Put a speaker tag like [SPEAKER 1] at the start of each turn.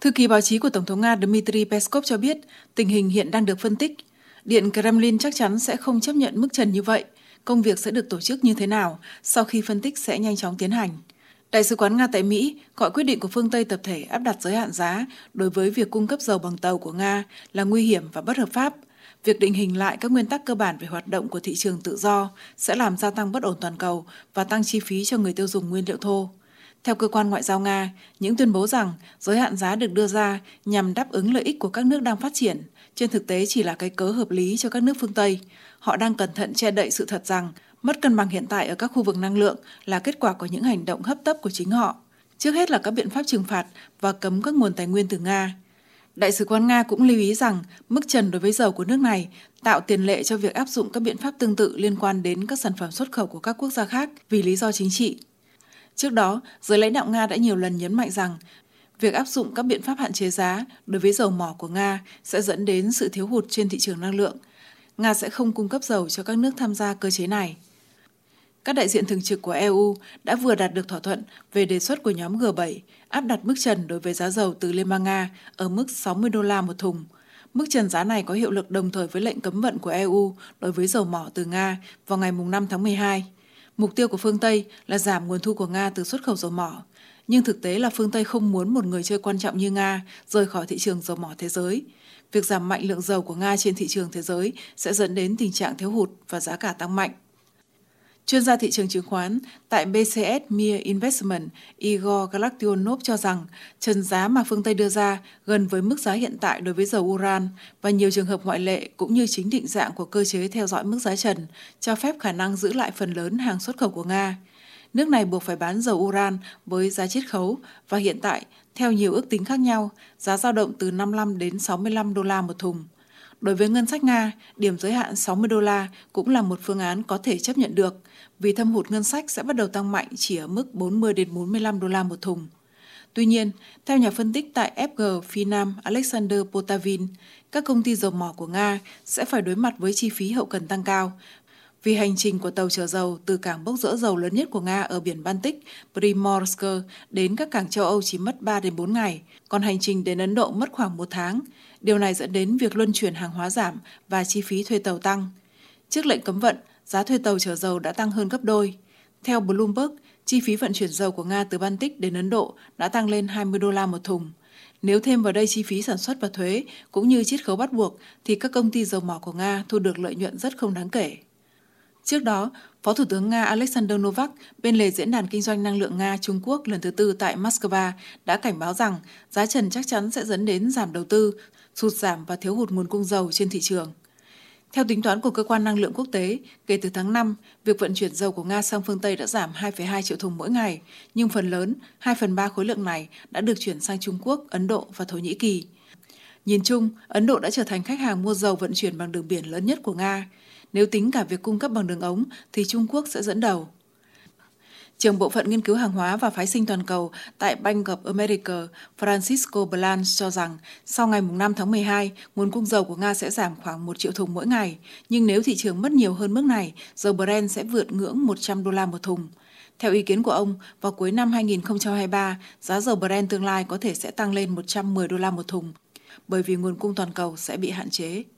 [SPEAKER 1] Thư ký báo chí của Tổng thống Nga Dmitry Peskov cho biết, tình hình hiện đang được phân tích. Điện Kremlin chắc chắn sẽ không chấp nhận mức trần như vậy. Công việc sẽ được tổ chức như thế nào sau khi phân tích sẽ nhanh chóng tiến hành. Đại sứ quán Nga tại Mỹ gọi quyết định của phương Tây tập thể áp đặt giới hạn giá đối với việc cung cấp dầu bằng tàu của Nga là nguy hiểm và bất hợp pháp. Việc định hình lại các nguyên tắc cơ bản về hoạt động của thị trường tự do sẽ làm gia tăng bất ổn toàn cầu và tăng chi phí cho người tiêu dùng nguyên liệu thô. Theo cơ quan ngoại giao Nga, những tuyên bố rằng giới hạn giá được đưa ra nhằm đáp ứng lợi ích của các nước đang phát triển, trên thực tế chỉ là cái cớ hợp lý cho các nước phương Tây. Họ đang cẩn thận che đậy sự thật rằng mất cân bằng hiện tại ở các khu vực năng lượng là kết quả của những hành động hấp tấp của chính họ. Trước hết là các biện pháp trừng phạt và cấm các nguồn tài nguyên từ Nga. Đại sứ quán Nga cũng lưu ý rằng mức trần đối với dầu của nước này tạo tiền lệ cho việc áp dụng các biện pháp tương tự liên quan đến các sản phẩm xuất khẩu của các quốc gia khác vì lý do chính trị. Trước đó, giới lãnh đạo Nga đã nhiều lần nhấn mạnh rằng việc áp dụng các biện pháp hạn chế giá đối với dầu mỏ của Nga sẽ dẫn đến sự thiếu hụt trên thị trường năng lượng. Nga sẽ không cung cấp dầu cho các nước tham gia cơ chế này. Các đại diện thường trực của EU đã vừa đạt được thỏa thuận về đề xuất của nhóm G7 áp đặt mức trần đối với giá dầu từ Liên bang Nga ở mức 60 đô la một thùng. Mức trần giá này có hiệu lực đồng thời với lệnh cấm vận của EU đối với dầu mỏ từ Nga vào ngày 5 tháng 12. Mục tiêu của phương Tây là giảm nguồn thu của Nga từ xuất khẩu dầu mỏ, nhưng thực tế là phương Tây không muốn một người chơi quan trọng như Nga rời khỏi thị trường dầu mỏ thế giới. Việc giảm mạnh lượng dầu của Nga trên thị trường thế giới sẽ dẫn đến tình trạng thiếu hụt và giá cả tăng mạnh. Chuyên gia thị trường chứng khoán tại BCS Mir Investment Igor Galaktionov cho rằng trần giá mà phương Tây đưa ra gần với mức giá hiện tại đối với dầu uran và nhiều trường hợp ngoại lệ cũng như chính định dạng của cơ chế theo dõi mức giá trần cho phép khả năng giữ lại phần lớn hàng xuất khẩu của Nga. Nước này buộc phải bán dầu uran với giá chiết khấu và hiện tại, theo nhiều ước tính khác nhau, giá dao động từ 55 đến 65 đô la một thùng. Đối với ngân sách Nga, điểm giới hạn 60 đô la cũng là một phương án có thể chấp nhận được, vì thâm hụt ngân sách sẽ bắt đầu tăng mạnh chỉ ở mức 40 đến 45 đô la một thùng. Tuy nhiên, theo nhà phân tích tại FG Finam Alexander Potavin, các công ty dầu mỏ của Nga sẽ phải đối mặt với chi phí hậu cần tăng cao vì hành trình của tàu chở dầu từ cảng bốc rỡ dầu lớn nhất của Nga ở biển Baltic, Primorsk đến các cảng châu Âu chỉ mất 3 đến 4 ngày, còn hành trình đến Ấn Độ mất khoảng một tháng. Điều này dẫn đến việc luân chuyển hàng hóa giảm và chi phí thuê tàu tăng. Trước lệnh cấm vận, giá thuê tàu chở dầu đã tăng hơn gấp đôi. Theo Bloomberg, chi phí vận chuyển dầu của Nga từ Baltic đến Ấn Độ đã tăng lên 20 đô la một thùng. Nếu thêm vào đây chi phí sản xuất và thuế, cũng như chiết khấu bắt buộc, thì các công ty dầu mỏ của Nga thu được lợi nhuận rất không đáng kể. Trước đó, Phó Thủ tướng Nga Alexander Novak bên lề Diễn đàn Kinh doanh Năng lượng Nga-Trung Quốc lần thứ tư tại Moscow đã cảnh báo rằng giá trần chắc chắn sẽ dẫn đến giảm đầu tư, sụt giảm và thiếu hụt nguồn cung dầu trên thị trường. Theo tính toán của Cơ quan Năng lượng Quốc tế, kể từ tháng 5, việc vận chuyển dầu của Nga sang phương Tây đã giảm 2,2 triệu thùng mỗi ngày, nhưng phần lớn, 2 phần 3 khối lượng này đã được chuyển sang Trung Quốc, Ấn Độ và Thổ Nhĩ Kỳ. Nhìn chung, Ấn Độ đã trở thành khách hàng mua dầu vận chuyển bằng đường biển lớn nhất của Nga. Nếu tính cả việc cung cấp bằng đường ống, thì Trung Quốc sẽ dẫn đầu. Trưởng bộ phận nghiên cứu hàng hóa và phái sinh toàn cầu tại Bank of America, Francisco Blanc cho rằng sau ngày 5 tháng 12, nguồn cung dầu của Nga sẽ giảm khoảng 1 triệu thùng mỗi ngày. Nhưng nếu thị trường mất nhiều hơn mức này, dầu Brent sẽ vượt ngưỡng 100 đô la một thùng. Theo ý kiến của ông, vào cuối năm 2023, giá dầu Brent tương lai có thể sẽ tăng lên 110 đô la một thùng, bởi vì nguồn cung toàn cầu sẽ bị hạn chế.